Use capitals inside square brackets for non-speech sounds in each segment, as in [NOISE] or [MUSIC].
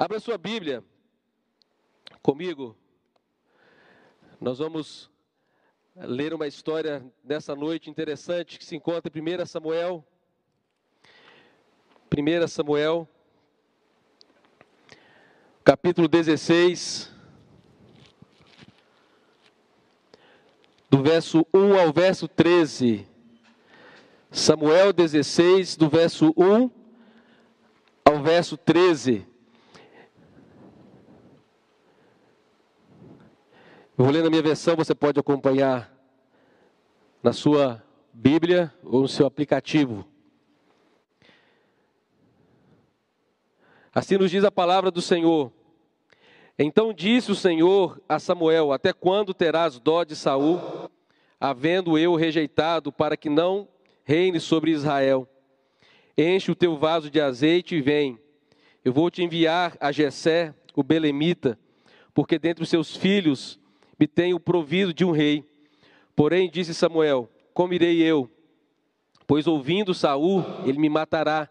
Abra sua Bíblia comigo. Nós vamos ler uma história nessa noite interessante que se encontra em 1 Samuel. 1 Samuel, capítulo 16, do verso 1 ao verso 13. Samuel 16, do verso 1 ao verso 13. Eu vou ler na minha versão, você pode acompanhar na sua Bíblia ou no seu aplicativo. Assim nos diz a palavra do Senhor. Então disse o Senhor a Samuel: Até quando terás dó de Saul, havendo eu rejeitado, para que não reine sobre Israel. Enche o teu vaso de azeite e vem. Eu vou te enviar a Jessé, o belemita, porque dentre os seus filhos me tenho provido de um rei. Porém, disse Samuel: Como irei eu? Pois ouvindo Saul, ele me matará.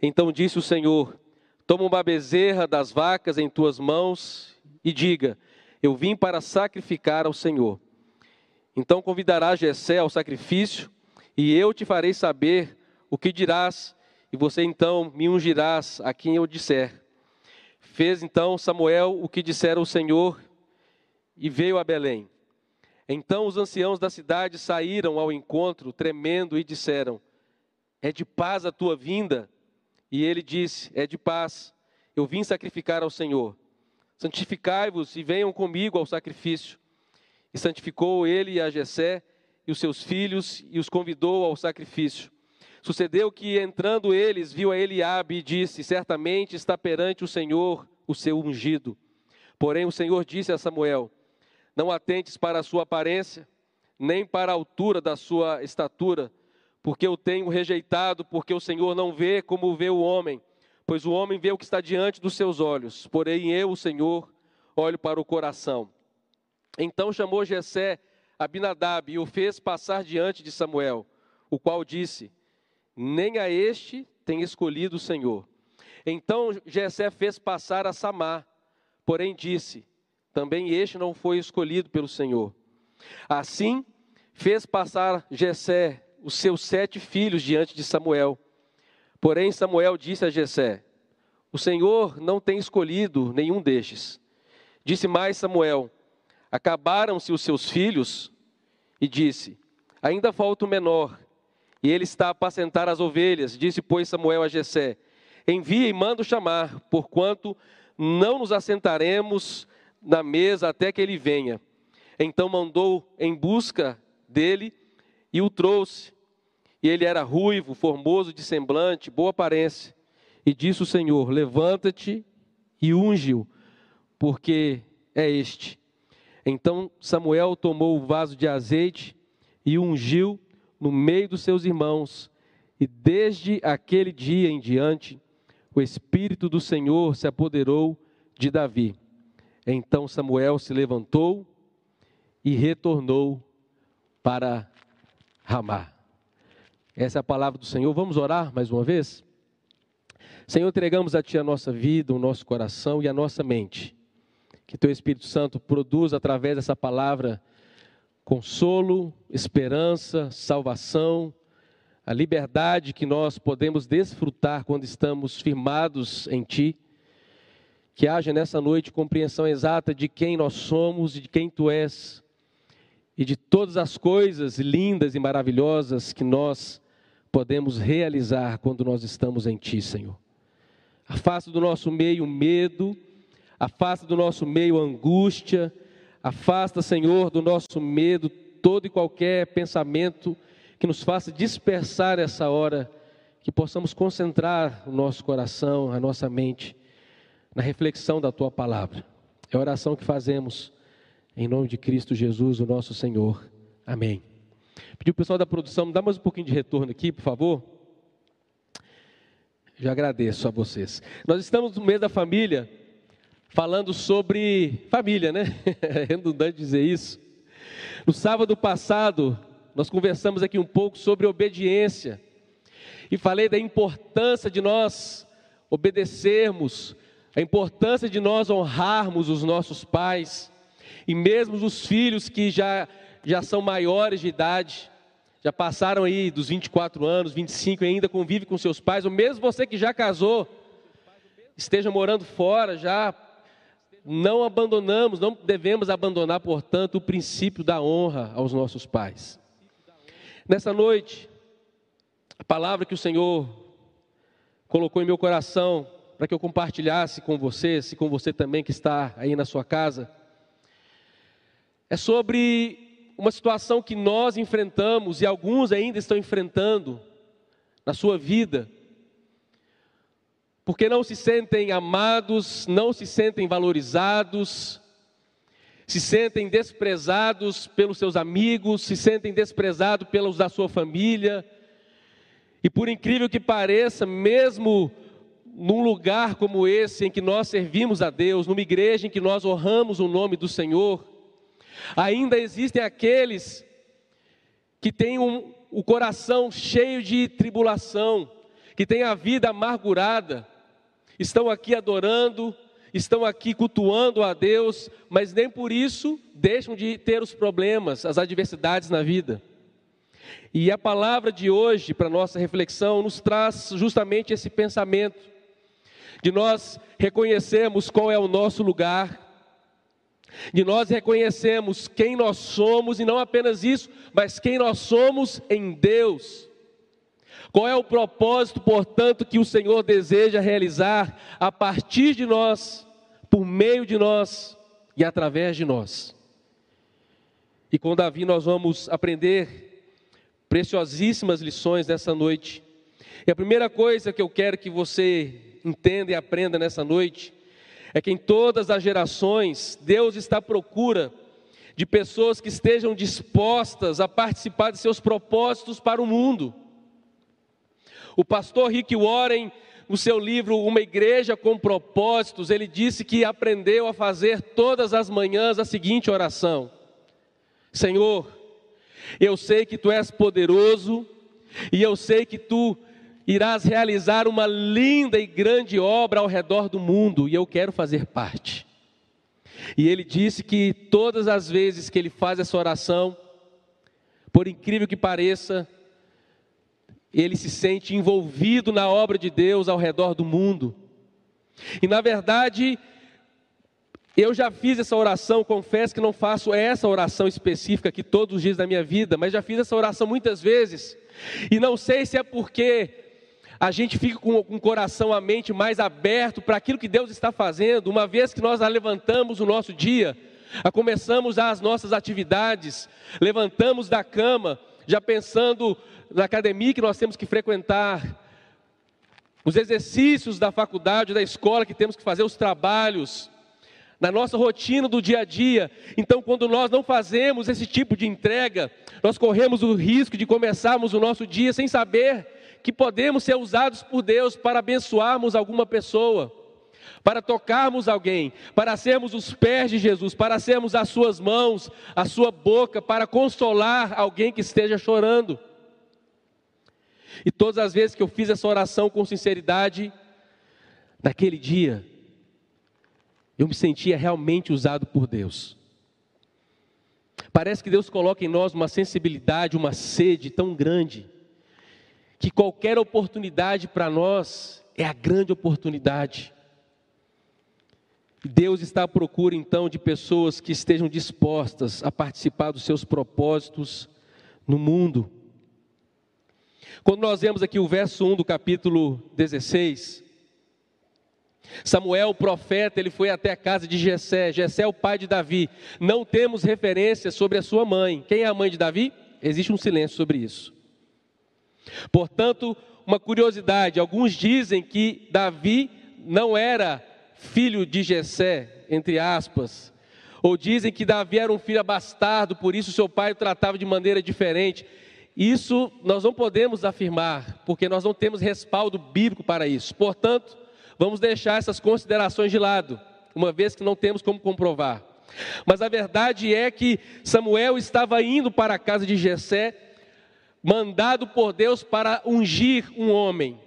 Então disse o Senhor: Toma uma bezerra das vacas em tuas mãos e diga: Eu vim para sacrificar ao Senhor. Então convidará Jessé ao sacrifício e eu te farei saber o que dirás, e você então me ungirás a quem eu disser. Fez então Samuel o que dissera o Senhor, e veio a Belém. Então os anciãos da cidade saíram ao encontro, tremendo, e disseram: É de paz a tua vinda? E ele disse: É de paz. Eu vim sacrificar ao Senhor. Santificai-vos e venham comigo ao sacrifício. E santificou ele a Jessé e os seus filhos e os convidou ao sacrifício. Sucedeu que, entrando eles, viu a Eliabe e disse: Certamente está perante o Senhor o seu ungido. Porém, o Senhor disse a Samuel: Não atentes para a sua aparência, nem para a altura da sua estatura, porque eu tenho rejeitado, porque o Senhor não vê como vê o homem, pois o homem vê o que está diante dos seus olhos, porém eu, o Senhor, olho para o coração. Então chamou Jessé Abinadab e o fez passar diante de Samuel, o qual disse: Nem a este tem escolhido o Senhor. Então Jessé fez passar a Samar, porém disse: Também este não foi escolhido pelo Senhor. Assim fez passar Jessé os seus sete filhos diante de Samuel. Porém Samuel disse a Jessé: O Senhor não tem escolhido nenhum destes. Disse mais Samuel: Acabaram-se os seus filhos? E disse: Ainda falta o menor, e ele está a apacentar as ovelhas. Disse, pois, Samuel a Jessé: Envia e manda chamar, porquanto não nos assentaremos na mesa até que ele venha. Então mandou em busca dele e o trouxe. E ele era ruivo, formoso de semblante, boa aparência. E disse o Senhor: Levanta-te e unge-o, porque é este. Então Samuel tomou o vaso de azeite e ungiu no meio dos seus irmãos. E desde aquele dia em diante, o Espírito do Senhor se apoderou de Davi. Então Samuel se levantou e retornou para Ramá. Essa é a palavra do Senhor. Vamos orar mais uma vez? Senhor, entregamos a Ti a nossa vida, o nosso coração e a nossa mente que teu Espírito Santo produza através dessa palavra consolo, esperança, salvação, a liberdade que nós podemos desfrutar quando estamos firmados em Ti. Que haja nessa noite compreensão exata de quem nós somos e de quem Tu és, e de todas as coisas lindas e maravilhosas que nós podemos realizar quando nós estamos em Ti, Senhor. Afasta do nosso meio medo, afasta do nosso meio angústia, afasta, Senhor, do nosso medo todo e qualquer pensamento que nos faça dispersar essa hora, que possamos concentrar o nosso coração, a nossa mente na reflexão da tua palavra. É a oração que fazemos em nome de Cristo Jesus, o nosso Senhor. Amém. Pediu o pessoal da produção, dá mais um pouquinho de retorno aqui, por favor. Já agradeço a vocês. Nós estamos no mês da família falando sobre família, né? [LAUGHS] É redundante dizer isso. No sábado passado, nós conversamos aqui um pouco sobre obediência e falei da importância de nós obedecermos a importância de nós honrarmos os nossos pais, e mesmo os filhos que já, já são maiores de idade, já passaram aí dos 24 anos, 25 e ainda convive com seus pais, ou mesmo você que já casou, esteja morando fora, já não abandonamos, não devemos abandonar, portanto, o princípio da honra aos nossos pais. Nessa noite, a palavra que o Senhor colocou em meu coração para que eu compartilhasse com você, se com você também que está aí na sua casa, é sobre uma situação que nós enfrentamos e alguns ainda estão enfrentando na sua vida, porque não se sentem amados, não se sentem valorizados, se sentem desprezados pelos seus amigos, se sentem desprezados pelos da sua família. E por incrível que pareça, mesmo num lugar como esse em que nós servimos a Deus, numa igreja em que nós honramos o nome do Senhor, ainda existem aqueles que têm um, o coração cheio de tribulação, que têm a vida amargurada, estão aqui adorando, estão aqui cultuando a Deus, mas nem por isso deixam de ter os problemas, as adversidades na vida. E a palavra de hoje, para nossa reflexão, nos traz justamente esse pensamento, de nós reconhecermos qual é o nosso lugar, de nós reconhecermos quem nós somos, e não apenas isso, mas quem nós somos em Deus. Qual é o propósito, portanto, que o Senhor deseja realizar a partir de nós, por meio de nós e através de nós? E com Davi nós vamos aprender preciosíssimas lições nessa noite. E a primeira coisa que eu quero que você entenda e aprenda nessa noite é que em todas as gerações Deus está à procura de pessoas que estejam dispostas a participar de seus propósitos para o mundo. O pastor Rick Warren, no seu livro Uma Igreja com Propósitos, ele disse que aprendeu a fazer todas as manhãs a seguinte oração: Senhor, eu sei que tu és poderoso e eu sei que tu irás realizar uma linda e grande obra ao redor do mundo e eu quero fazer parte. E ele disse que todas as vezes que ele faz essa oração, por incrível que pareça, ele se sente envolvido na obra de Deus ao redor do mundo. E na verdade, eu já fiz essa oração, confesso que não faço essa oração específica aqui todos os dias da minha vida, mas já fiz essa oração muitas vezes. E não sei se é porque a gente fica com, o coração, a mente mais aberto para aquilo que Deus está fazendo, uma vez que nós levantamos o nosso dia, começamos as nossas atividades, levantamos da cama, já pensando na academia que nós temos que frequentar, os exercícios da faculdade, da escola que temos que fazer, os trabalhos, na nossa rotina do dia a dia. Então, quando nós não fazemos esse tipo de entrega, nós corremos o risco de começarmos o nosso dia sem saber que podemos ser usados por Deus para abençoarmos alguma pessoa, para tocarmos alguém, para sermos os pés de Jesus, para sermos as suas mãos, a sua boca, para consolar alguém que esteja chorando. E todas as vezes que eu fiz essa oração com sinceridade, naquele dia, eu me sentia realmente usado por Deus. Parece que Deus coloca em nós uma sensibilidade, uma sede tão grande, que qualquer oportunidade para nós é a grande oportunidade. Deus está à procura então de pessoas que estejam dispostas a participar dos seus propósitos no mundo. Quando nós vemos aqui o verso 1 do capítulo 16, Samuel, o profeta, ele foi até a casa de Jessé. Jessé é o pai de Davi. Não temos referência sobre a sua mãe. Quem é a mãe de Davi? Existe um silêncio sobre isso. Portanto, uma curiosidade, alguns dizem que Davi não era filho de Jessé, entre aspas, ou dizem que Davi era um filho bastardo, por isso seu pai o tratava de maneira diferente. Isso nós não podemos afirmar, porque nós não temos respaldo bíblico para isso. Portanto, vamos deixar essas considerações de lado, uma vez que não temos como comprovar. Mas a verdade é que Samuel estava indo para a casa de Jessé, mandado por Deus para ungir um homem,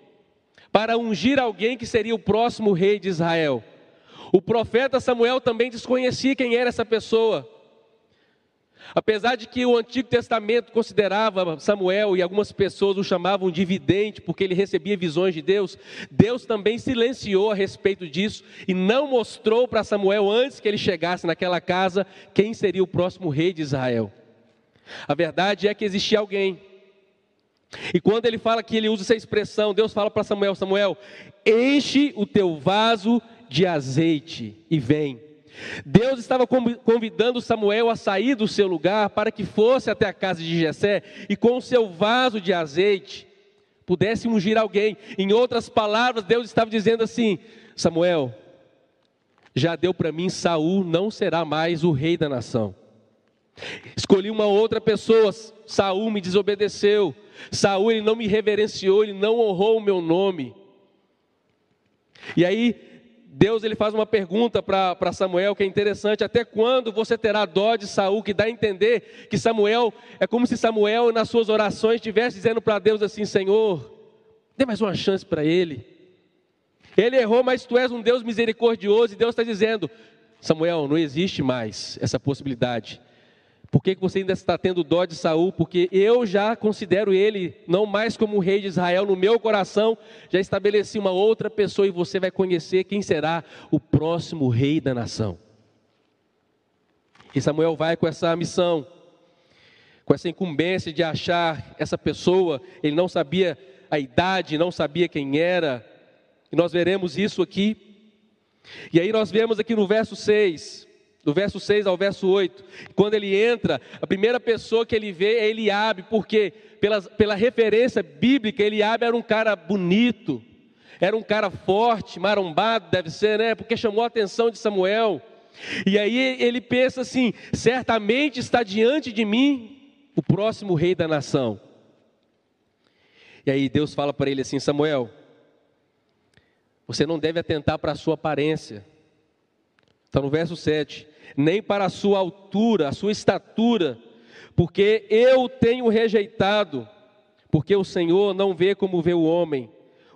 para ungir alguém que seria o próximo rei de Israel. O profeta Samuel também desconhecia quem era essa pessoa. Apesar de que o Antigo Testamento considerava Samuel e algumas pessoas o chamavam de vidente, porque ele recebia visões de Deus, Deus também silenciou a respeito disso e não mostrou para Samuel, antes que ele chegasse naquela casa, quem seria o próximo rei de Israel. A verdade é que existia alguém. E quando ele fala que ele usa essa expressão, Deus fala para Samuel: Samuel, enche o teu vaso de azeite e vem. Deus estava convidando Samuel a sair do seu lugar para que fosse até a casa de Jessé e com o seu vaso de azeite pudesse ungir alguém. Em outras palavras, Deus estava dizendo assim: Samuel, já deu para mim, Saul não será mais o rei da nação. Escolhi uma outra pessoa, Saul me desobedeceu. Saul ele não me reverenciou, ele não honrou o meu nome. E aí Deus ele faz uma pergunta para Samuel que é interessante: até quando você terá dó de Saul? Que dá a entender que Samuel é como se Samuel nas suas orações estivesse dizendo para Deus assim: Senhor, dê mais uma chance para ele. Ele errou, mas tu és um Deus misericordioso e Deus está dizendo: Samuel, não existe mais essa possibilidade. Por que, você ainda está tendo dó de Saul? Porque eu já considero ele não mais como o rei de Israel no meu coração, já estabeleci uma outra pessoa e você vai conhecer quem será o próximo rei da nação. E Samuel vai com essa missão, com essa incumbência de achar essa pessoa, ele não sabia a idade, não sabia quem era, e nós veremos isso aqui. E aí nós vemos aqui no verso 6, do verso 6 ao verso 8. Quando ele entra, a primeira pessoa que ele vê é Eliabe, porque pela, pela referência bíblica, Eliabe era um cara bonito, era um cara forte, marombado, deve ser, né? Porque chamou a atenção de Samuel. E aí ele pensa assim: certamente está diante de mim o próximo rei da nação. E aí Deus fala para ele assim: Samuel, você não deve atentar para a sua aparência. Está no verso 7 nem para a sua altura, a sua estatura, porque eu tenho rejeitado, porque o Senhor não vê como vê o homem.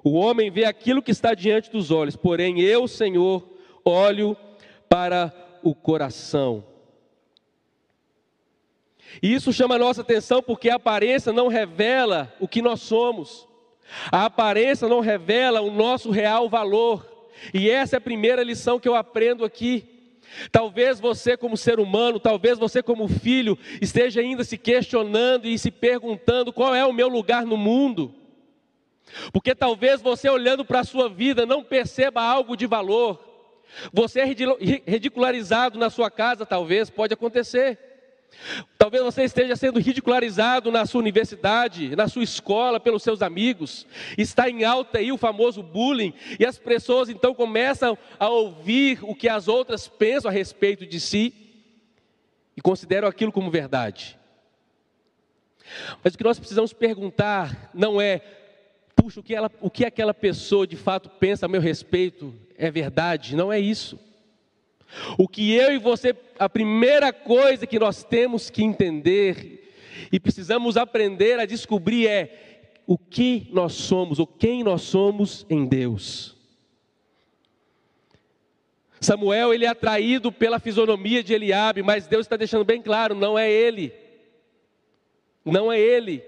O homem vê aquilo que está diante dos olhos, porém eu, Senhor, olho para o coração. E isso chama a nossa atenção porque a aparência não revela o que nós somos. A aparência não revela o nosso real valor. E essa é a primeira lição que eu aprendo aqui. Talvez você, como ser humano, talvez você, como filho, esteja ainda se questionando e se perguntando qual é o meu lugar no mundo. Porque talvez você, olhando para a sua vida, não perceba algo de valor. Você é ridicularizado na sua casa, talvez, pode acontecer. Talvez você esteja sendo ridicularizado na sua universidade, na sua escola, pelos seus amigos. Está em alta aí o famoso bullying, e as pessoas então começam a ouvir o que as outras pensam a respeito de si e consideram aquilo como verdade. Mas o que nós precisamos perguntar não é, puxa, o que, ela, o que aquela pessoa de fato pensa a meu respeito é verdade, não é isso. O que eu e você, a primeira coisa que nós temos que entender e precisamos aprender a descobrir é o que nós somos, ou quem nós somos em Deus. Samuel ele é atraído pela fisionomia de Eliabe, mas Deus está deixando bem claro, não é ele. Não é ele.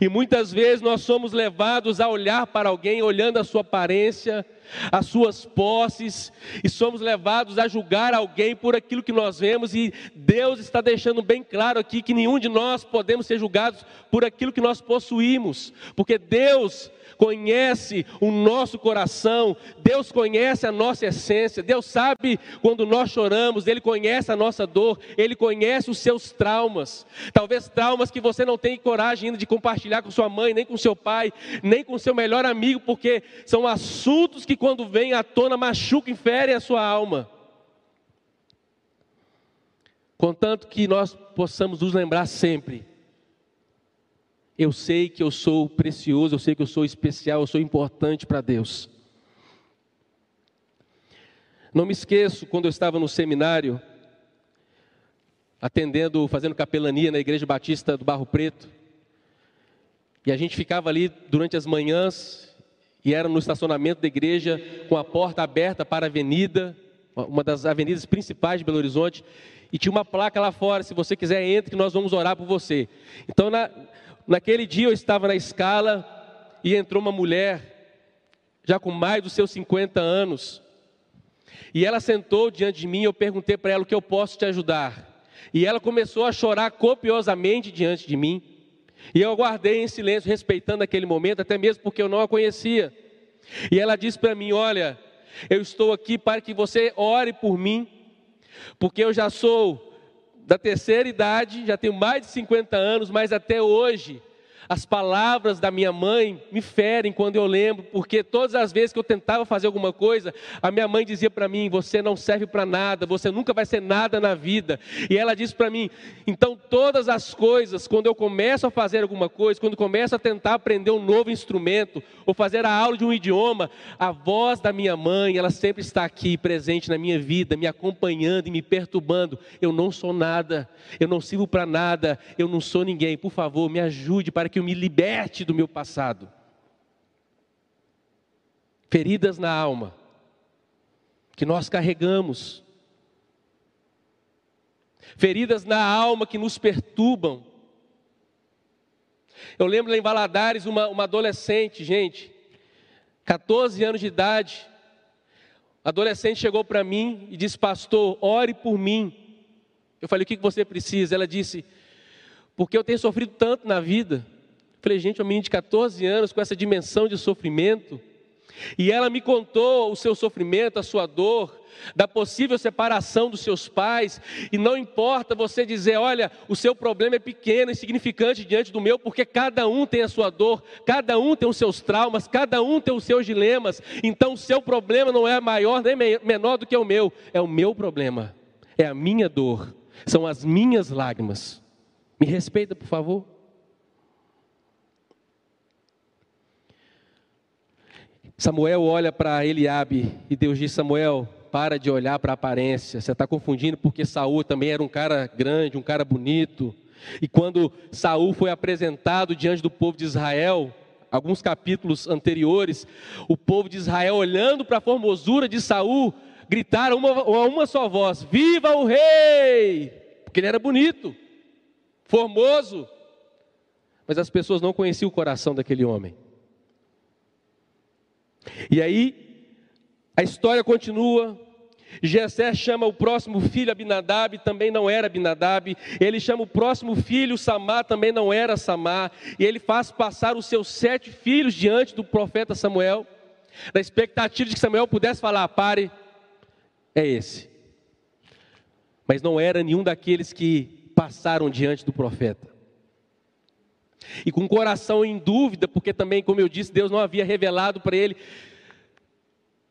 E muitas vezes nós somos levados a olhar para alguém olhando a sua aparência, as suas posses, e somos levados a julgar alguém por aquilo que nós vemos, e Deus está deixando bem claro aqui que nenhum de nós podemos ser julgados por aquilo que nós possuímos, porque Deus conhece o nosso coração, Deus conhece a nossa essência, Deus sabe quando nós choramos, Ele conhece a nossa dor, Ele conhece os seus traumas, talvez traumas que você não tem coragem ainda de compartilhar com sua mãe, nem com seu pai, nem com seu melhor amigo, porque são assuntos que quando vêm à tona machucam e ferem a sua alma. Contanto que nós possamos nos lembrar sempre eu sei que eu sou precioso, eu sei que eu sou especial, eu sou importante para Deus. Não me esqueço quando eu estava no seminário, atendendo, fazendo capelania na Igreja Batista do Barro Preto. E a gente ficava ali durante as manhãs, e era no estacionamento da igreja, com a porta aberta para a avenida, uma das avenidas principais de Belo Horizonte, e tinha uma placa lá fora, se você quiser entre que nós vamos orar por você. Então na, naquele dia eu estava na escala e entrou uma mulher, já com mais dos seus 50 anos, e ela sentou diante de mim, eu perguntei para ela o que eu posso te ajudar. E ela começou a chorar copiosamente diante de mim. E eu aguardei em silêncio, respeitando aquele momento, até mesmo porque eu não a conhecia. E ela disse para mim: Olha, eu estou aqui para que você ore por mim, porque eu já sou da terceira idade, já tenho mais de 50 anos, mas até hoje as palavras da minha mãe me ferem quando eu lembro, porque todas as vezes que eu tentava fazer alguma coisa, a minha mãe dizia para mim: Você não serve para nada, você nunca vai ser nada na vida. E ela disse para mim: Então, todas as coisas, quando eu começo a fazer alguma coisa, quando começo a tentar aprender um novo instrumento, ou fazer a aula de um idioma, a voz da minha mãe, ela sempre está aqui presente na minha vida, me acompanhando e me perturbando. Eu não sou nada, eu não sirvo para nada, eu não sou ninguém. Por favor, me ajude para que que eu me liberte do meu passado. Feridas na alma, que nós carregamos, feridas na alma que nos perturbam. Eu lembro lá em Valadares, uma, uma adolescente, gente, 14 anos de idade, adolescente chegou para mim e disse: Pastor, ore por mim. Eu falei: O que você precisa? Ela disse: Porque eu tenho sofrido tanto na vida. Falei, gente, uma menina de 14 anos com essa dimensão de sofrimento. E ela me contou o seu sofrimento, a sua dor, da possível separação dos seus pais, e não importa você dizer, olha, o seu problema é pequeno, insignificante diante do meu, porque cada um tem a sua dor, cada um tem os seus traumas, cada um tem os seus dilemas, então o seu problema não é maior nem menor do que o meu, é o meu problema, é a minha dor, são as minhas lágrimas. Me respeita, por favor. Samuel olha para Eliabe e Deus diz: Samuel, para de olhar para a aparência. Você está confundindo porque Saul também era um cara grande, um cara bonito. E quando Saul foi apresentado diante do povo de Israel, alguns capítulos anteriores, o povo de Israel olhando para a formosura de Saul, gritaram uma, uma só voz: Viva o rei! Porque ele era bonito, formoso. Mas as pessoas não conheciam o coração daquele homem. E aí, a história continua. Jessé chama o próximo filho Abinadab, também não era Abinadab. Ele chama o próximo filho Samar, também não era Samar. E ele faz passar os seus sete filhos diante do profeta Samuel, na expectativa de que Samuel pudesse falar: pare, é esse. Mas não era nenhum daqueles que passaram diante do profeta. E com o coração em dúvida, porque também, como eu disse, Deus não havia revelado para ele.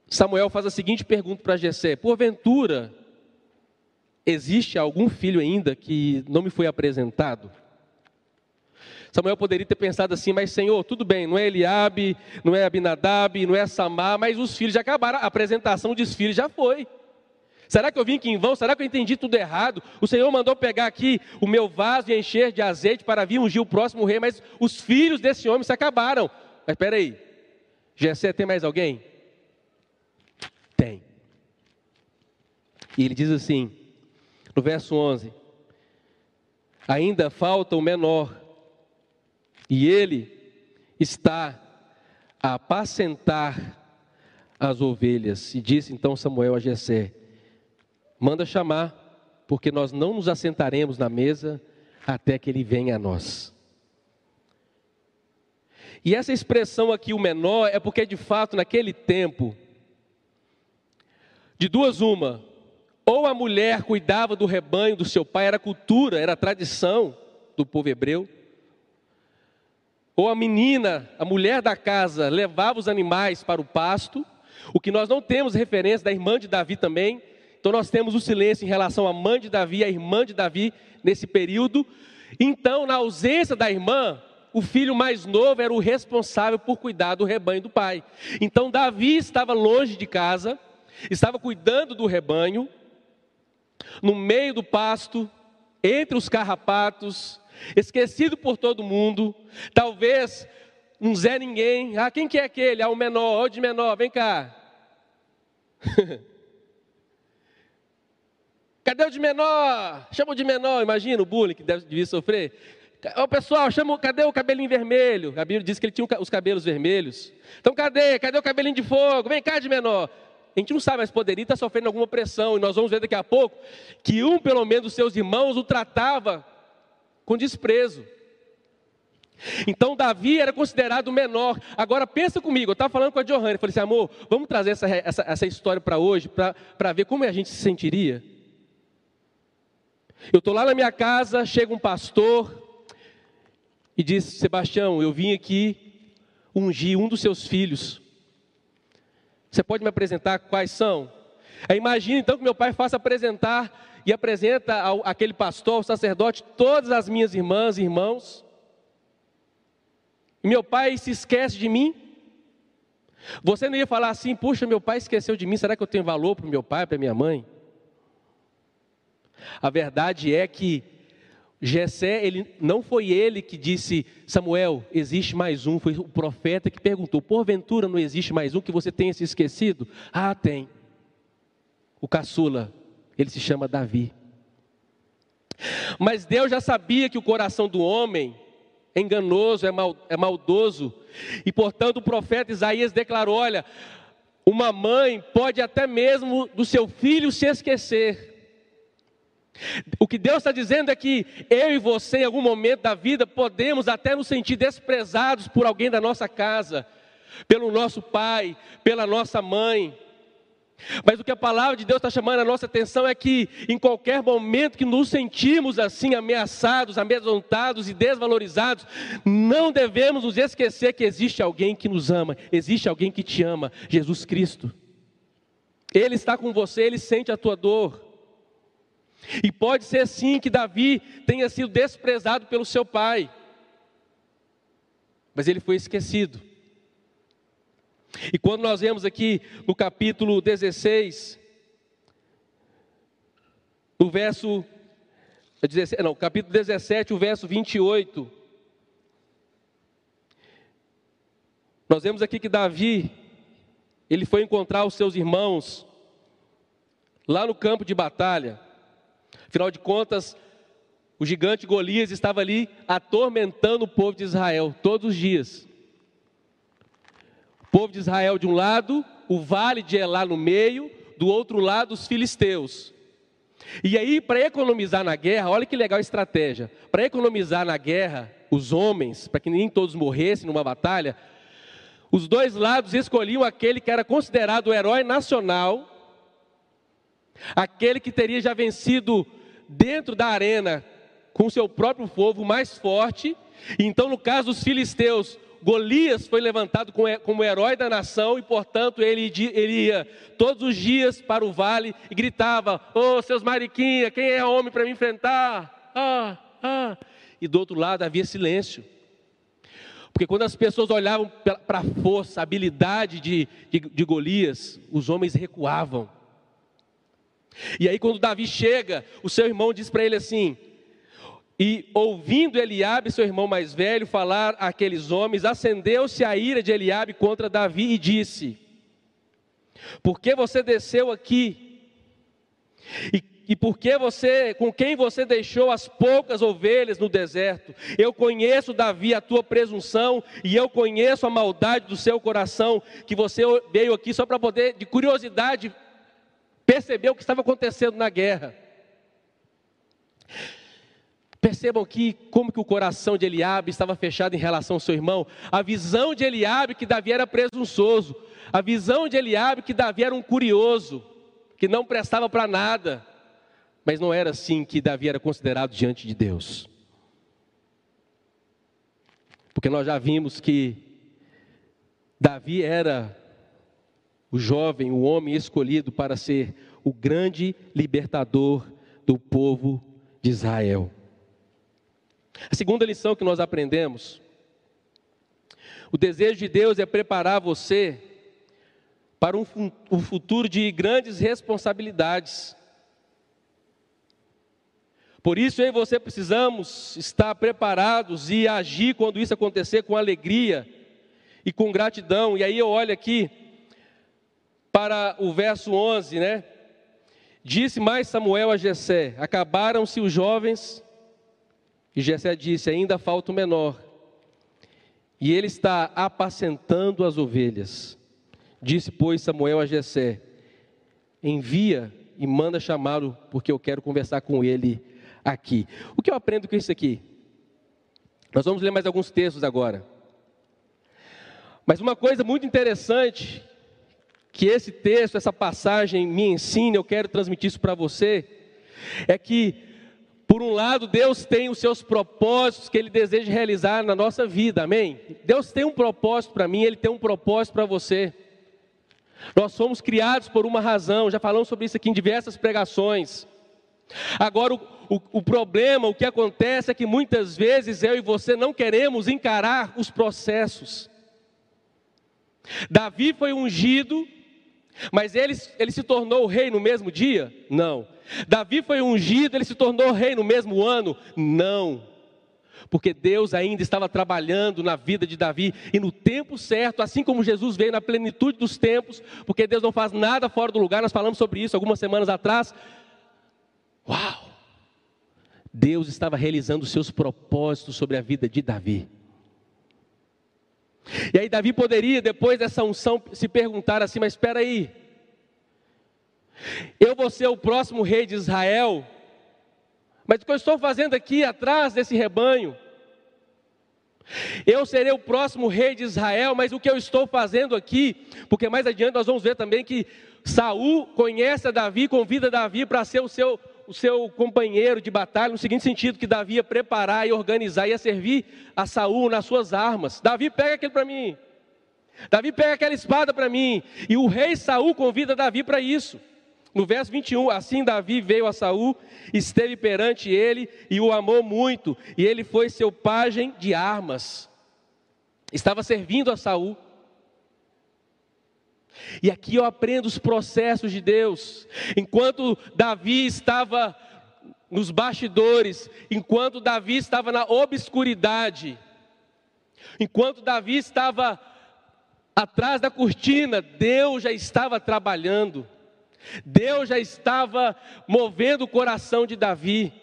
Samuel faz a seguinte pergunta para Jessé: Porventura, existe algum filho ainda que não me foi apresentado? Samuel poderia ter pensado assim, mas Senhor, tudo bem, não é Eliabe, não é Abinadab, não é Samar, mas os filhos já acabaram, a apresentação dos filhos já foi. Será que eu vim aqui em vão? Será que eu entendi tudo errado? O Senhor mandou pegar aqui o meu vaso e encher de azeite para vir ungir o próximo rei, mas os filhos desse homem se acabaram. Mas espera aí, Jessé tem mais alguém? Tem. E ele diz assim, no verso 11: Ainda falta o menor, e ele está a apacentar as ovelhas. E disse então Samuel a Jessé: manda chamar, porque nós não nos assentaremos na mesa até que ele venha a nós. E essa expressão aqui, o menor, é porque de fato naquele tempo, de duas uma, ou a mulher cuidava do rebanho do seu pai, era cultura, era tradição do povo hebreu, ou a menina, a mulher da casa, levava os animais para o pasto, o que nós não temos referência da irmã de Davi também, então nós temos o silêncio em relação à mãe de Davi, a irmã de Davi, nesse período. Então, na ausência da irmã, o filho mais novo era o responsável por cuidar do rebanho do pai. Então, Davi estava longe de casa, estava cuidando do rebanho, no meio do pasto, entre os carrapatos, esquecido por todo mundo, talvez um Zé Ninguém. Ah, quem que é aquele? Ah, o menor, o de menor, vem cá. [LAUGHS] Cadê o de menor? Chama o de menor, imagina o bullying que deve, devia sofrer. Ô pessoal, chama, cadê o cabelinho vermelho? A Bíblia diz que ele tinha os cabelos vermelhos. Então cadê? Cadê o cabelinho de fogo? Vem cá de menor. A gente não sabe, mas poderia estar sofrendo alguma pressão. E nós vamos ver daqui a pouco que um, pelo menos, dos seus irmãos o tratava com desprezo. Então Davi era considerado menor. Agora pensa comigo, eu estava falando com a Johanna, falei assim, amor, vamos trazer essa, essa, essa história para hoje, para ver como a gente se sentiria. Eu estou lá na minha casa, chega um pastor e diz, Sebastião, eu vim aqui ungir um dos seus filhos. Você pode me apresentar quais são? Imagina então que meu pai faça apresentar e apresenta ao, aquele pastor, ao sacerdote, todas as minhas irmãs e irmãos. E meu pai se esquece de mim. Você não ia falar assim, puxa, meu pai esqueceu de mim, será que eu tenho valor para o meu pai, para minha mãe? A verdade é que Jessé, ele não foi ele que disse, Samuel, existe mais um, foi o profeta que perguntou, porventura não existe mais um que você tenha se esquecido? Ah, tem. O caçula, ele se chama Davi. Mas Deus já sabia que o coração do homem é enganoso, é, mal, é maldoso, e portanto o profeta Isaías declarou: olha, uma mãe pode até mesmo do seu filho se esquecer, o que Deus está dizendo é que eu e você, em algum momento da vida, podemos até nos sentir desprezados por alguém da nossa casa, pelo nosso pai, pela nossa mãe. Mas o que a palavra de Deus está chamando a nossa atenção é que, em qualquer momento que nos sentimos assim, ameaçados, amedrontados e desvalorizados, não devemos nos esquecer que existe alguém que nos ama, existe alguém que te ama, Jesus Cristo. Ele está com você, ele sente a tua dor. E pode ser sim que Davi tenha sido desprezado pelo seu pai, mas ele foi esquecido. E quando nós vemos aqui no capítulo 16, no verso 17, não, capítulo 17, o verso 28, nós vemos aqui que Davi, ele foi encontrar os seus irmãos lá no campo de batalha. Afinal de contas, o gigante Golias estava ali atormentando o povo de Israel todos os dias. O povo de Israel de um lado, o vale de Elá no meio, do outro lado os filisteus. E aí, para economizar na guerra, olha que legal a estratégia. Para economizar na guerra os homens, para que nem todos morressem numa batalha, os dois lados escolhiam aquele que era considerado o herói nacional Aquele que teria já vencido dentro da arena com seu próprio povo mais forte. Então, no caso dos filisteus, Golias foi levantado como herói da nação e, portanto, ele, ele ia todos os dias para o vale e gritava: Ô oh, seus mariquinha, quem é homem para me enfrentar? Ah, ah. E do outro lado havia silêncio. Porque quando as pessoas olhavam para a força, a habilidade de, de, de Golias, os homens recuavam. E aí quando Davi chega, o seu irmão diz para ele assim: e ouvindo Eliabe, seu irmão mais velho, falar àqueles homens, acendeu-se a ira de Eliabe contra Davi e disse: Por que você desceu aqui? E, e por que você, com quem você deixou as poucas ovelhas no deserto? Eu conheço, Davi, a tua presunção, e eu conheço a maldade do seu coração, que você veio aqui só para poder, de curiosidade, percebeu o que estava acontecendo na guerra. Percebam aqui como que o coração de Eliabe estava fechado em relação ao seu irmão. A visão de Eliabe que Davi era presunçoso. A visão de Eliabe que Davi era um curioso, que não prestava para nada. Mas não era assim que Davi era considerado diante de Deus. Porque nós já vimos que Davi era o jovem, o homem escolhido para ser o grande libertador do povo de Israel. A segunda lição que nós aprendemos: o desejo de Deus é preparar você para um, um futuro de grandes responsabilidades. Por isso eu e você precisamos estar preparados e agir quando isso acontecer com alegria e com gratidão. E aí eu olho aqui para o verso 11, né? Disse mais Samuel a Jessé: Acabaram-se os jovens. E Jessé disse: Ainda falta o menor. E ele está apacentando as ovelhas. Disse, pois, Samuel a Jessé: Envia e manda chamá-lo, porque eu quero conversar com ele aqui. O que eu aprendo com isso aqui? Nós vamos ler mais alguns textos agora. Mas uma coisa muito interessante que esse texto, essa passagem me ensina, eu quero transmitir isso para você, é que, por um lado, Deus tem os seus propósitos que Ele deseja realizar na nossa vida, amém? Deus tem um propósito para mim, Ele tem um propósito para você. Nós somos criados por uma razão, já falamos sobre isso aqui em diversas pregações. Agora, o, o, o, problema, o que acontece é que muitas vezes eu e você não queremos encarar os processos. Davi foi ungido mas ele, ele se tornou rei no mesmo dia? Não. Davi foi ungido, ele se tornou rei no mesmo ano? Não. Porque Deus ainda estava trabalhando na vida de Davi e no tempo certo, assim como Jesus veio na plenitude dos tempos, porque Deus não faz nada fora do lugar, nós falamos sobre isso algumas semanas atrás. Uau! Deus estava realizando os seus propósitos sobre a vida de Davi. E aí Davi poderia, depois dessa unção, se perguntar assim: mas espera aí, eu vou ser o próximo rei de Israel, mas o que eu estou fazendo aqui atrás desse rebanho? Eu serei o próximo rei de Israel, mas o que eu estou fazendo aqui? Porque mais adiante nós vamos ver também que Saul conhece a Davi, convida Davi para ser o seu o seu companheiro de batalha, no seguinte sentido, que Davi ia preparar e organizar, ia servir a Saul nas suas armas. Davi pega aquilo para mim. Davi pega aquela espada para mim. E o rei Saul convida Davi para isso. No verso 21, assim Davi veio a Saul, esteve perante ele e o amou muito, e ele foi seu pajem de armas. Estava servindo a Saul. E aqui eu aprendo os processos de Deus. Enquanto Davi estava nos bastidores, enquanto Davi estava na obscuridade, enquanto Davi estava atrás da cortina, Deus já estava trabalhando. Deus já estava movendo o coração de Davi.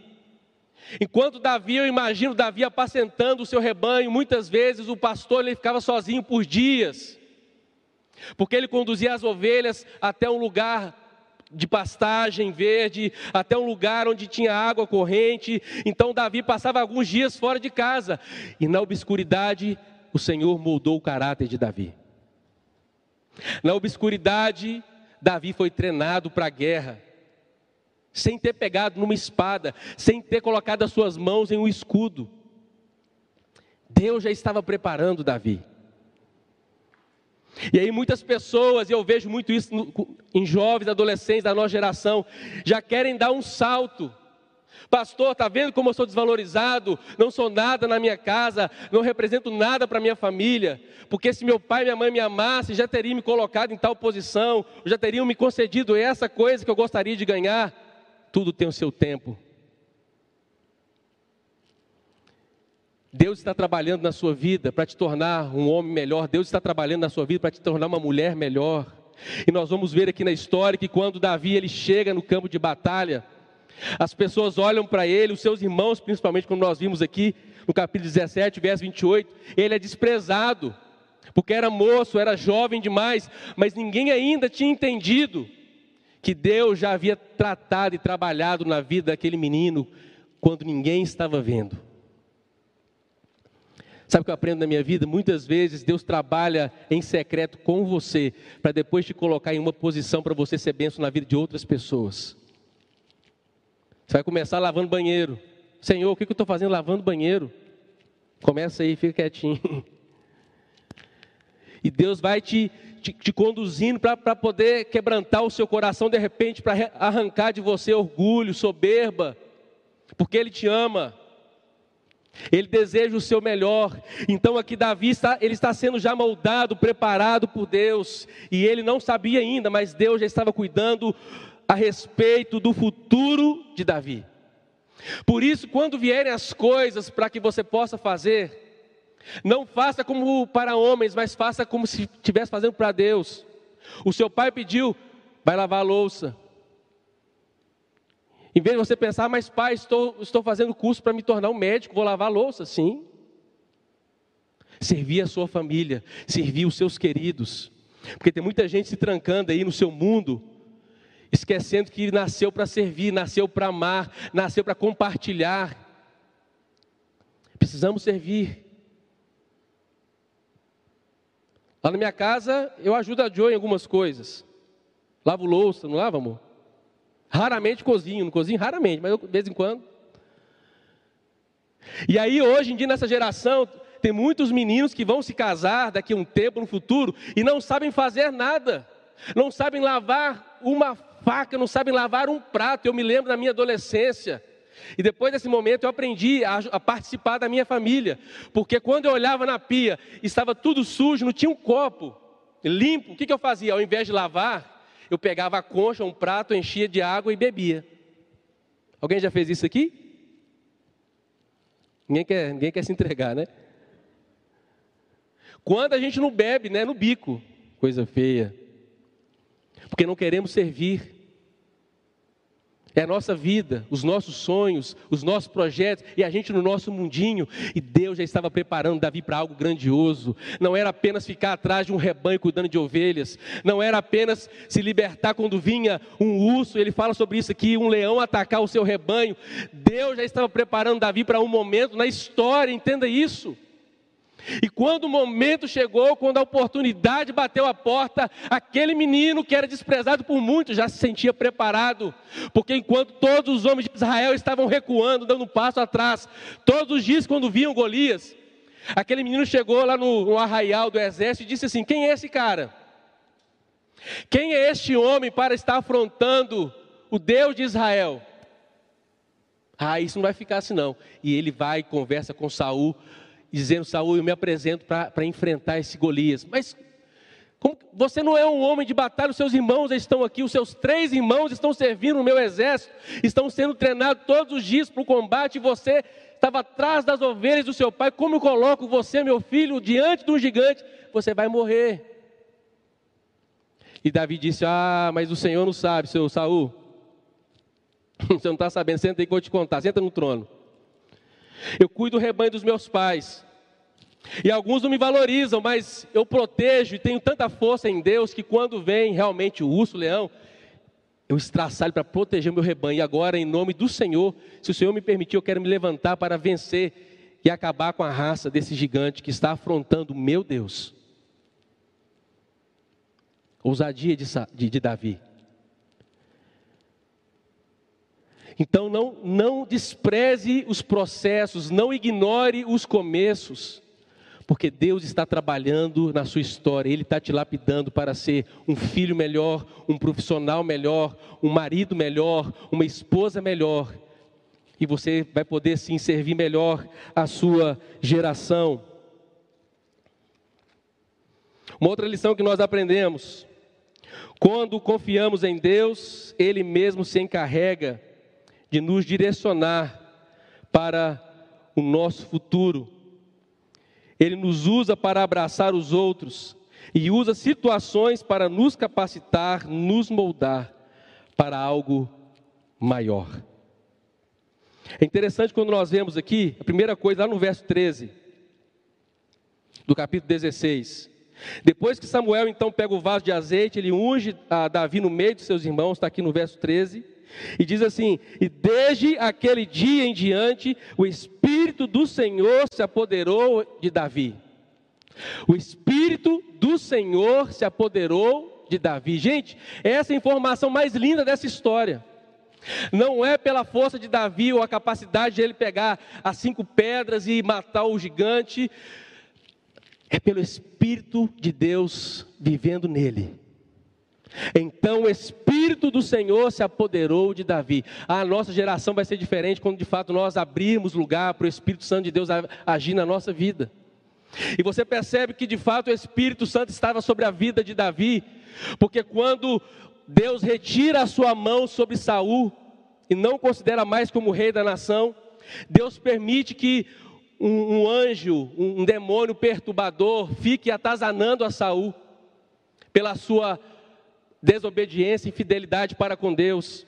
Enquanto Davi, eu imagino Davi apacentando o seu rebanho, muitas vezes o pastor ele ficava sozinho por dias porque ele conduzia as ovelhas até um lugar de pastagem verde, até um lugar onde tinha água corrente. Então Davi passava alguns dias fora de casa, e na obscuridade o Senhor moldou o caráter de Davi. Na obscuridade, Davi foi treinado para a guerra, sem ter pegado numa espada, sem ter colocado as suas mãos em um escudo. Deus já estava preparando Davi. E aí muitas pessoas, e eu vejo muito isso em jovens, adolescentes da nossa geração, já querem dar um salto. Pastor, está vendo como eu sou desvalorizado? Não sou nada na minha casa, não represento nada para minha família. Porque se meu pai e minha mãe me amassem, já teriam me colocado em tal posição, já teriam me concedido essa coisa que eu gostaria de ganhar. Tudo tem o seu tempo. Deus está trabalhando na sua vida para te tornar um homem melhor. Deus está trabalhando na sua vida para te tornar uma mulher melhor. E nós vamos ver aqui na história que quando Davi ele chega no campo de batalha, as pessoas olham para ele, os seus irmãos, principalmente como nós vimos aqui no capítulo 17, verso 28, ele é desprezado, porque era moço, era jovem demais, mas ninguém ainda tinha entendido que Deus já havia tratado e trabalhado na vida daquele menino quando ninguém estava vendo. Sabe o que eu aprendo na minha vida? Muitas vezes Deus trabalha em secreto com você, para depois te colocar em uma posição para você ser benção na vida de outras pessoas. Você vai começar lavando banheiro. Senhor, o que eu estou fazendo lavando banheiro? Começa aí, fica quietinho. [LAUGHS] E Deus vai te, te, te conduzindo para poder quebrantar o seu coração de repente, para arrancar de você orgulho, soberba, porque Ele te ama. Ele deseja o seu melhor. Então aqui Davi está, ele está sendo já moldado, preparado por Deus, e ele não sabia ainda, mas Deus já estava cuidando a respeito do futuro de Davi. Por isso, quando vierem as coisas para que você possa fazer, não faça como para homens, mas faça como se estivesse fazendo para Deus. O seu pai pediu, vai lavar a louça. Em vez de você pensar, mas pai, estou, estou fazendo curso para me tornar um médico, vou lavar louça, sim. Servir a sua família, servir os seus queridos. Porque tem muita gente se trancando aí no seu mundo, esquecendo que nasceu para servir, nasceu para amar, nasceu para compartilhar. Precisamos servir. Lá na minha casa, eu ajudo a Joe em algumas coisas. Lavo louça, não lavo, amor? Raramente cozinho, não cozinho raramente, mas eu, de vez em quando. E aí, hoje em dia, nessa geração, tem muitos meninos que vão se casar daqui a um tempo, no futuro, e não sabem fazer nada. Não sabem lavar uma faca, não sabem lavar um prato. Eu me lembro da minha adolescência. E depois desse momento eu aprendi a, a, participar da minha família, porque quando eu olhava na pia, estava tudo sujo, não tinha um copo limpo, o que, que eu fazia? Ao invés de lavar, eu pegava a concha, um prato, enchia de água e bebia. Alguém já fez isso aqui? Ninguém quer, ninguém quer se entregar, né? Quando a gente não bebe, né? No bico, coisa feia. Porque não queremos servir. É a nossa vida, os nossos sonhos, os nossos projetos e a gente no nosso mundinho. E Deus já estava preparando Davi para algo grandioso. Não era apenas ficar atrás de um rebanho cuidando de ovelhas. Não era apenas se libertar quando vinha um urso. Ele fala sobre isso aqui, um leão atacar o seu rebanho. Deus já estava preparando Davi para um momento na história. Entenda isso. E quando o momento chegou, quando a oportunidade bateu a porta, aquele menino que era desprezado por muitos já se sentia preparado, porque enquanto todos os homens de Israel estavam recuando, dando um passo atrás, todos os dias quando viam Golias, aquele menino chegou lá no, no arraial do exército e disse assim: Quem é esse cara? Quem é este homem para estar afrontando o Deus de Israel? Ah, isso não vai ficar assim não. E ele vai e conversa com Saul dizendo: Saúl, eu me apresento para enfrentar esse Golias. Mas como, você não é um homem de batalha, os seus irmãos estão aqui, os seus três irmãos estão servindo no meu exército, estão sendo treinados todos os dias para o combate, e você estava atrás das ovelhas do seu pai. Como eu coloco você, meu filho, diante de um gigante? Você vai morrer. E Davi disse: Ah, mas o Senhor não sabe, seu Saul. [LAUGHS] Você não está sabendo, senta aí que eu vou te contar, senta no trono. Eu cuido do rebanho dos meus pais. E alguns não me valorizam, mas eu protejo e tenho tanta força em Deus que quando vem realmente o urso, o leão, eu estraçalho para proteger meu rebanho. E agora, em nome do Senhor, se o Senhor me permitir, eu quero me levantar para vencer e acabar com a raça desse gigante que está afrontando meu Deus. Ousadia de, de, de Davi. Então não, não despreze os processos, não ignore os começos, porque Deus está trabalhando na sua história, Ele está te lapidando para ser um filho melhor, um profissional melhor, um marido melhor, uma esposa melhor, e você vai poder sim servir melhor a sua geração. Uma outra lição que nós aprendemos: quando confiamos em Deus, Ele mesmo se encarrega de nos direcionar para o nosso futuro. Ele nos usa para abraçar os outros e usa situações para nos capacitar, nos moldar para algo maior. É interessante quando nós vemos aqui, a primeira coisa, lá no verso 13, do capítulo 16. Depois que Samuel então pega o vaso de azeite, ele unge a Davi no meio de seus irmãos, está aqui no verso 13. E diz assim: E desde aquele dia em diante, o Espírito do Senhor se apoderou de Davi. O Espírito do Senhor se apoderou de Davi. Gente, essa é a informação mais linda dessa história. Não é pela força de Davi ou a capacidade de ele pegar as cinco pedras e matar o gigante, é pelo Espírito de Deus vivendo nele. Então o Espírito do Senhor se apoderou de Davi. A nossa geração vai ser diferente quando de fato nós abrirmos lugar para o Espírito Santo de Deus agir na nossa vida. E você percebe que de fato o Espírito Santo estava sobre a vida de Davi, porque quando Deus retira a sua mão sobre Saul e não considera mais como rei da nação, Deus permite que um, um anjo, um demônio perturbador, fique atazanando a Saul pela sua desobediência e infidelidade para com Deus.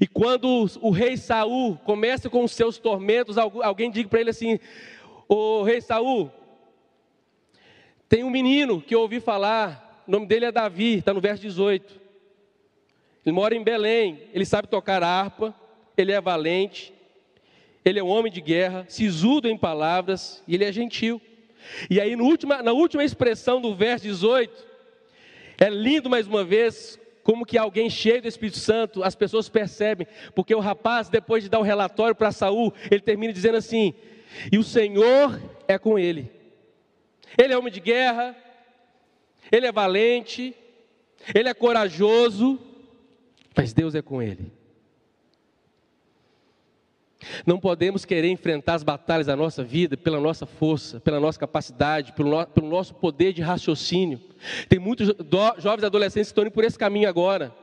E quando o rei Saul começa com os seus tormentos, alguém diz para ele assim: "O rei Saul, tem um menino que eu ouvi falar, o nome dele é Davi, está no verso 18. Ele mora em Belém, ele sabe tocar harpa, ele é valente, ele é um homem de guerra, sisudo em palavras e ele é gentil. E aí, última, na última expressão do verso 18, é lindo mais uma vez como que alguém cheio do Espírito Santo, as pessoas percebem, porque o rapaz, depois de dar o um relatório para Saul, ele termina dizendo assim: e o Senhor é com ele. Ele é homem de guerra, ele é valente, ele é corajoso, mas Deus é com ele. Não podemos querer enfrentar as batalhas da nossa vida pela nossa força, pela nossa capacidade, pelo, no, pelo nosso poder de raciocínio. Tem muitos do, jovens adolescentes que estão indo por esse caminho agora.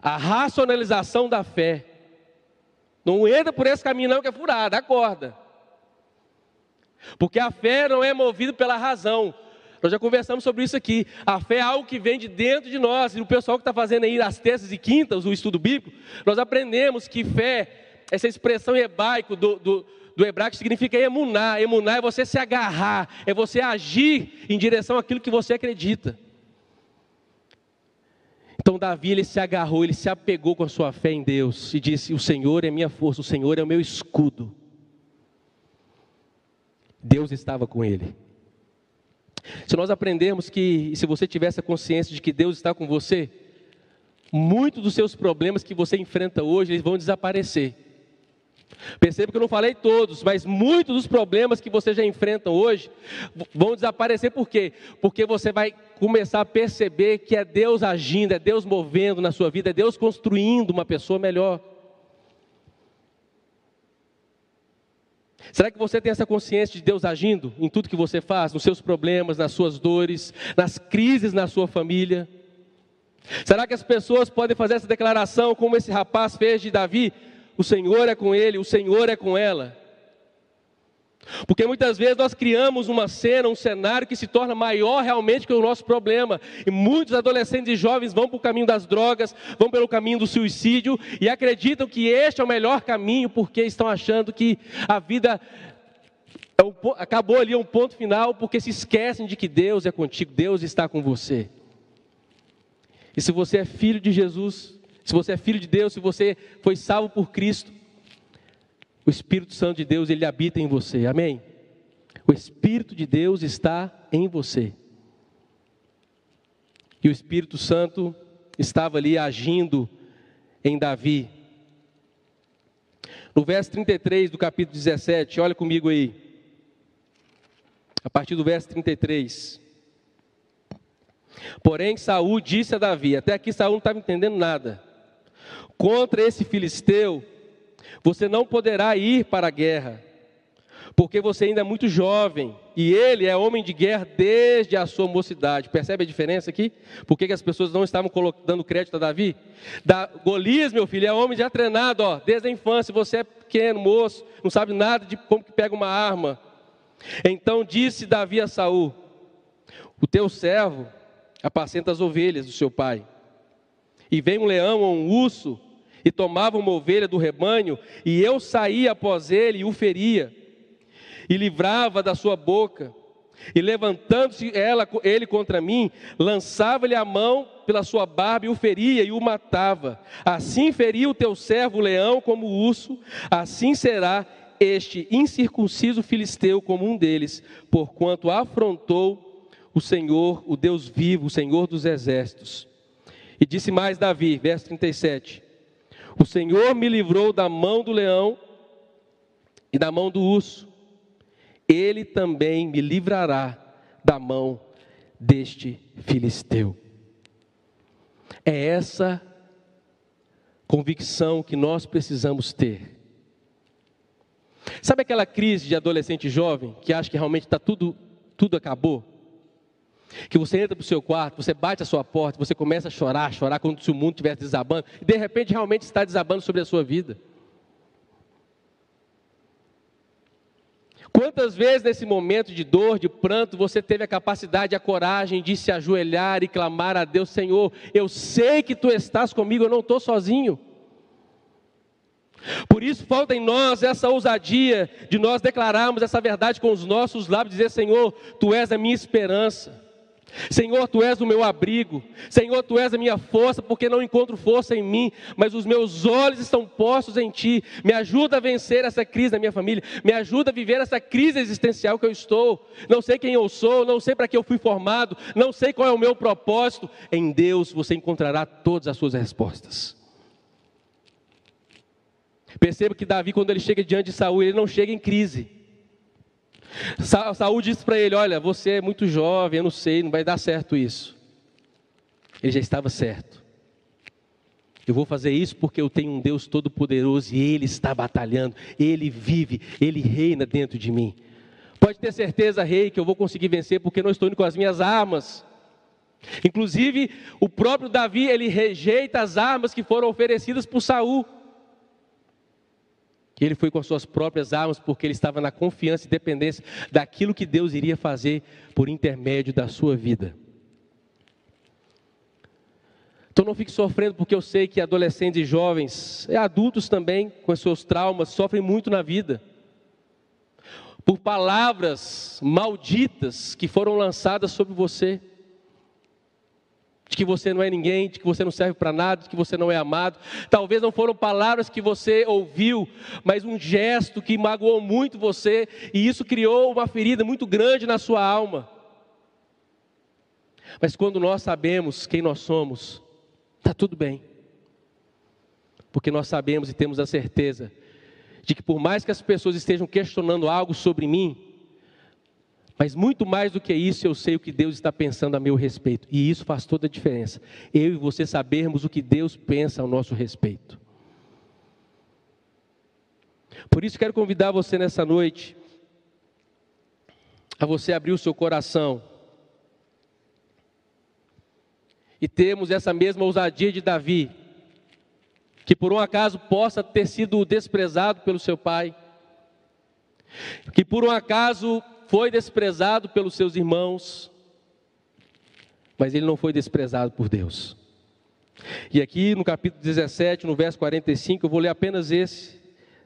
A racionalização da fé. Não entra por esse caminho, não, que é furada, acorda. Porque a fé não é movida pela razão. Nós já conversamos sobre isso aqui. A fé é algo que vem de dentro de nós. E o pessoal que está fazendo aí as terças e quintas, o estudo bíblico, nós aprendemos que fé, essa expressão hebraico do, do, do hebraico significa emunar. Emunar é você se agarrar, é você agir em direção àquilo que você acredita. Então Davi ele se agarrou, ele se apegou com a sua fé em Deus e disse: O Senhor é minha força, o Senhor é o meu escudo. Deus estava com ele. Se nós aprendermos que, se você tivesse a consciência de que Deus está com você, muitos dos seus problemas que você enfrenta hoje, eles vão desaparecer. Perceba que eu não falei todos, mas muitos dos problemas que você já enfrenta hoje vão desaparecer por quê? Porque você vai começar a perceber que é Deus agindo, é Deus movendo na sua vida, é Deus construindo uma pessoa melhor. Será que você tem essa consciência de Deus agindo em tudo que você faz, nos seus problemas, nas suas dores, nas crises na sua família? Será que as pessoas podem fazer essa declaração como esse rapaz fez de Davi? O Senhor é com ele, o Senhor é com ela. Porque muitas vezes nós criamos uma cena, um cenário que se torna maior realmente que o nosso problema. E muitos adolescentes e jovens vão para o caminho das drogas, vão pelo caminho do suicídio e acreditam que este é o melhor caminho porque estão achando que a vida é um, acabou ali, é um ponto final, porque se esquecem de que Deus é contigo, Deus está com você. E se você é filho de Jesus, se você é filho de Deus, se você foi salvo por Cristo, o Espírito Santo de Deus, ele habita em você. Amém? O Espírito de Deus está em você. E o Espírito Santo estava ali agindo em Davi. No verso 33 do capítulo 17, olha comigo aí. A partir do verso 33. Porém, Saul disse a Davi: Até aqui Saul não estava entendendo nada. Contra esse filisteu você não poderá ir para a guerra, porque você ainda é muito jovem, e ele é homem de guerra desde a sua mocidade. Percebe a diferença aqui? Por que, as pessoas não estavam dando crédito a Davi? Da, Golias, meu filho, é homem já treinado, ó, desde a infância. Você é pequeno, moço, não sabe nada de como que pega uma arma. Então disse Davi a Saul: O teu servo apacenta as ovelhas do seu pai. E vem um leão ou um urso e tomava uma ovelha do rebanho, e eu saía após ele e o feria, e livrava da sua boca, e levantando-se ela, ele contra mim, lançava-lhe a mão pela sua barba e o feria e o matava. Assim feria o teu servo o leão como o urso, assim será este incircunciso filisteu como um deles, porquanto afrontou o Senhor, o Deus vivo, o Senhor dos exércitos. E disse mais Davi, verso 37: o Senhor me livrou da mão do leão e da mão do urso. Ele também me livrará da mão deste filisteu. É essa convicção que nós precisamos ter. Sabe aquela crise de adolescente jovem que acha que realmente está tudo, tudo acabou? Que você entra para o seu quarto, você bate a sua porta, você começa a chorar, chorar como se o mundo estivesse desabando, e de repente realmente está desabando sobre a sua vida. Quantas vezes nesse momento de dor, de pranto, você teve a capacidade, a coragem de se ajoelhar e clamar a Deus: Senhor, eu sei que tu estás comigo, eu não estou sozinho. Por isso falta em nós essa ousadia de nós declararmos essa verdade com os nossos lábios, dizer: Senhor, tu és a minha esperança. Senhor, tu és o meu abrigo. Senhor, tu és a minha força, porque não encontro força em mim, mas os meus olhos estão postos em ti. Me ajuda a vencer essa crise na minha família. Me ajuda a viver essa crise existencial que eu estou. Não sei quem eu sou, não sei para que eu fui formado, não sei qual é o meu propósito. Em Deus você encontrará todas as suas respostas. Perceba que Davi, quando ele chega diante de Saul, ele não chega em crise. Saúl disse para ele: Olha, você é muito jovem, eu não sei, não vai dar certo isso. Ele já estava certo. Eu vou fazer isso porque eu tenho um Deus todo-poderoso e Ele está batalhando, Ele vive, Ele reina dentro de mim. Pode ter certeza, rei, que eu vou conseguir vencer porque não estou indo com as minhas armas. Inclusive, o próprio Davi, ele rejeita as armas que foram oferecidas por Saul que ele foi com as suas próprias armas, porque ele estava na confiança e dependência daquilo que Deus iria fazer por intermédio da sua vida. Então não fique sofrendo, porque eu sei que adolescentes e jovens, e adultos também, com seus traumas, sofrem muito na vida. Por palavras malditas que foram lançadas sobre você de que você não é ninguém, de que você não serve para nada, de que você não é amado. Talvez não foram palavras que você ouviu, mas um gesto que magoou muito você, e isso criou uma ferida muito grande na sua alma. Mas quando nós sabemos quem nós somos, está tudo bem. Porque nós sabemos e temos a certeza de que por mais que as pessoas estejam questionando algo sobre mim, mas muito mais do que isso, eu sei o que Deus está pensando a meu respeito. E isso faz toda a diferença. Eu e você sabermos o que Deus pensa ao nosso respeito. Por isso quero convidar você nessa noite a você abrir o seu coração e termos essa mesma ousadia de Davi, que por um acaso possa ter sido desprezado pelo seu pai, que por um acaso foi desprezado pelos seus irmãos, mas ele não foi desprezado por Deus. E aqui no capítulo 17, no verso 45, eu vou ler apenas esse,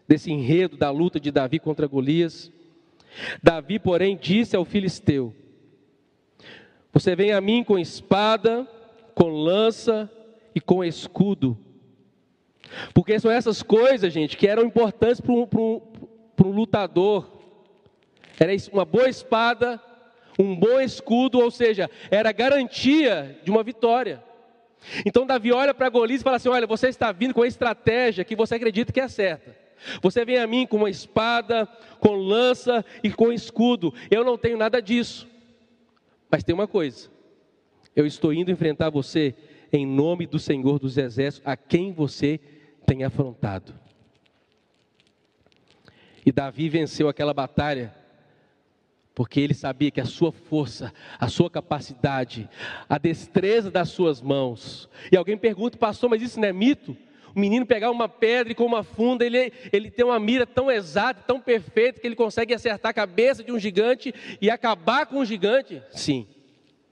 desse enredo da luta de Davi contra Golias. Davi, porém, disse ao filisteu: Você vem a mim com espada, com lança e com escudo. Porque são essas coisas, gente, que eram importantes para um, um, um lutador, era uma boa espada, um bom escudo, ou seja, era garantia de uma vitória. Então Davi olha para Golias e fala assim: Olha, você está vindo com a estratégia que você acredita que é certa. Você vem a mim com uma espada, com lança e com escudo. Eu não tenho nada disso. Mas tem uma coisa: eu estou indo enfrentar você em nome do Senhor dos Exércitos, a quem você tem afrontado. E Davi venceu aquela batalha porque ele sabia que a sua força, a sua capacidade, a destreza das suas mãos. E alguém pergunta, pastor, mas isso não é mito? O menino pegar uma pedra e com uma funda, ele, ele tem uma mira tão exata, tão perfeita, que ele consegue acertar a cabeça de um gigante e acabar com o gigante? Sim.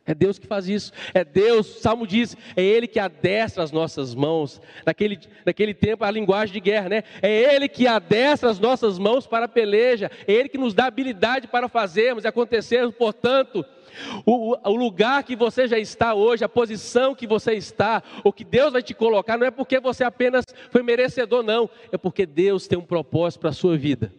É Deus que faz isso. É Deus, o Salmo diz, é Ele que adestra as nossas mãos. Naquele, naquele tempo, a linguagem de guerra, né? É Ele que adestra as nossas mãos para a peleja. É Ele que nos dá habilidade para fazermos e acontecermos. Portanto, o, o, lugar que você já está hoje, a posição que você está, o que Deus vai te colocar, não é porque você apenas foi merecedor, não. É porque Deus tem um propósito para a sua vida.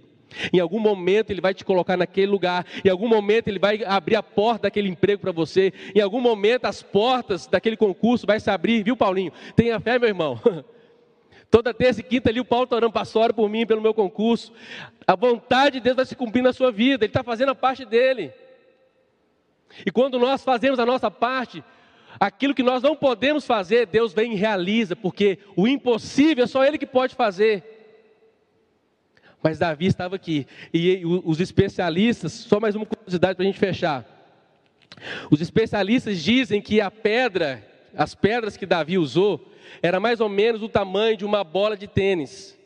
Em algum momento ele vai te colocar naquele lugar, em algum momento ele vai abrir a porta daquele emprego para você, em algum momento as portas daquele concurso vai se abrir, viu Paulinho? Tenha fé, meu irmão. [LAUGHS] Toda terça e quinta ali o Paulo orando, pastor, ora por mim, pelo meu concurso. A vontade de Deus vai se cumprir na sua vida, Ele está fazendo a parte dele. E quando nós fazemos a nossa parte, aquilo que nós não podemos fazer, Deus vem e realiza, porque o impossível é só Ele que pode fazer. Mas Davi estava aqui. E os especialistas, só mais uma curiosidade para a gente fechar. Os especialistas dizem que a pedra, as pedras que Davi usou, era mais ou menos o tamanho de uma bola de tênis.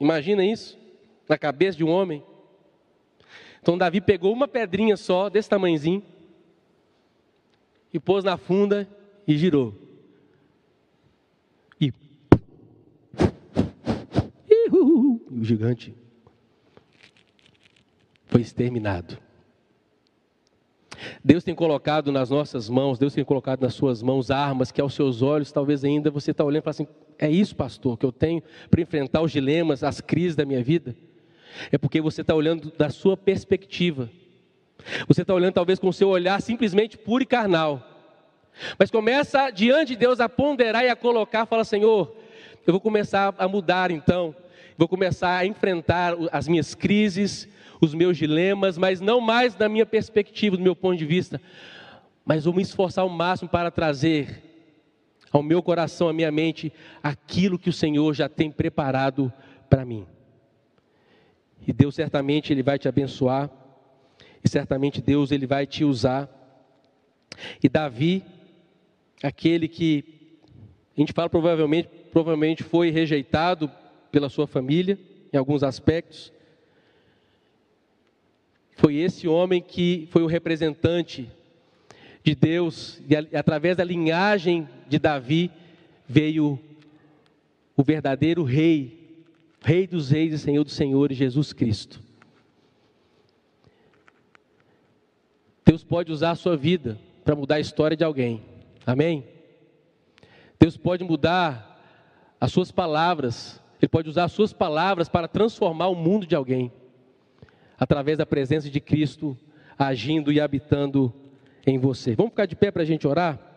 Imagina isso? Na cabeça de um homem. Então Davi pegou uma pedrinha só, desse tamanhozinho, e pôs na funda e girou. E. E o gigante foi exterminado. Deus tem colocado nas nossas mãos, Deus tem colocado nas suas mãos armas que aos seus olhos talvez ainda você está olhando e fala assim: é isso, pastor, que eu tenho para enfrentar os dilemas, as crises da minha vida? É porque você está olhando da sua perspectiva. Você está olhando talvez com o seu olhar simplesmente puro e carnal. Mas começa diante de Deus a ponderar e a colocar, fala, Senhor, eu vou começar a mudar então. Vou começar a enfrentar as minhas crises, os meus dilemas, mas não mais da minha perspectiva, do meu ponto de vista, mas vou me esforçar ao máximo para trazer ao meu coração, à minha mente, aquilo que o Senhor já tem preparado para mim. E Deus certamente ele vai te abençoar, e certamente Deus ele vai te usar. E Davi, aquele que a gente fala provavelmente, provavelmente foi rejeitado pela sua família em alguns aspectos. Foi esse homem que foi o representante de Deus, e através da linhagem de Davi veio o verdadeiro rei Rei dos Reis e Senhor dos Senhores, Jesus Cristo. Deus pode usar a sua vida para mudar a história de alguém. Amém? Deus pode mudar as suas palavras. Ele pode usar as suas palavras para transformar o mundo de alguém. Através da presença de Cristo agindo e habitando em você. Vamos ficar de pé para a gente orar?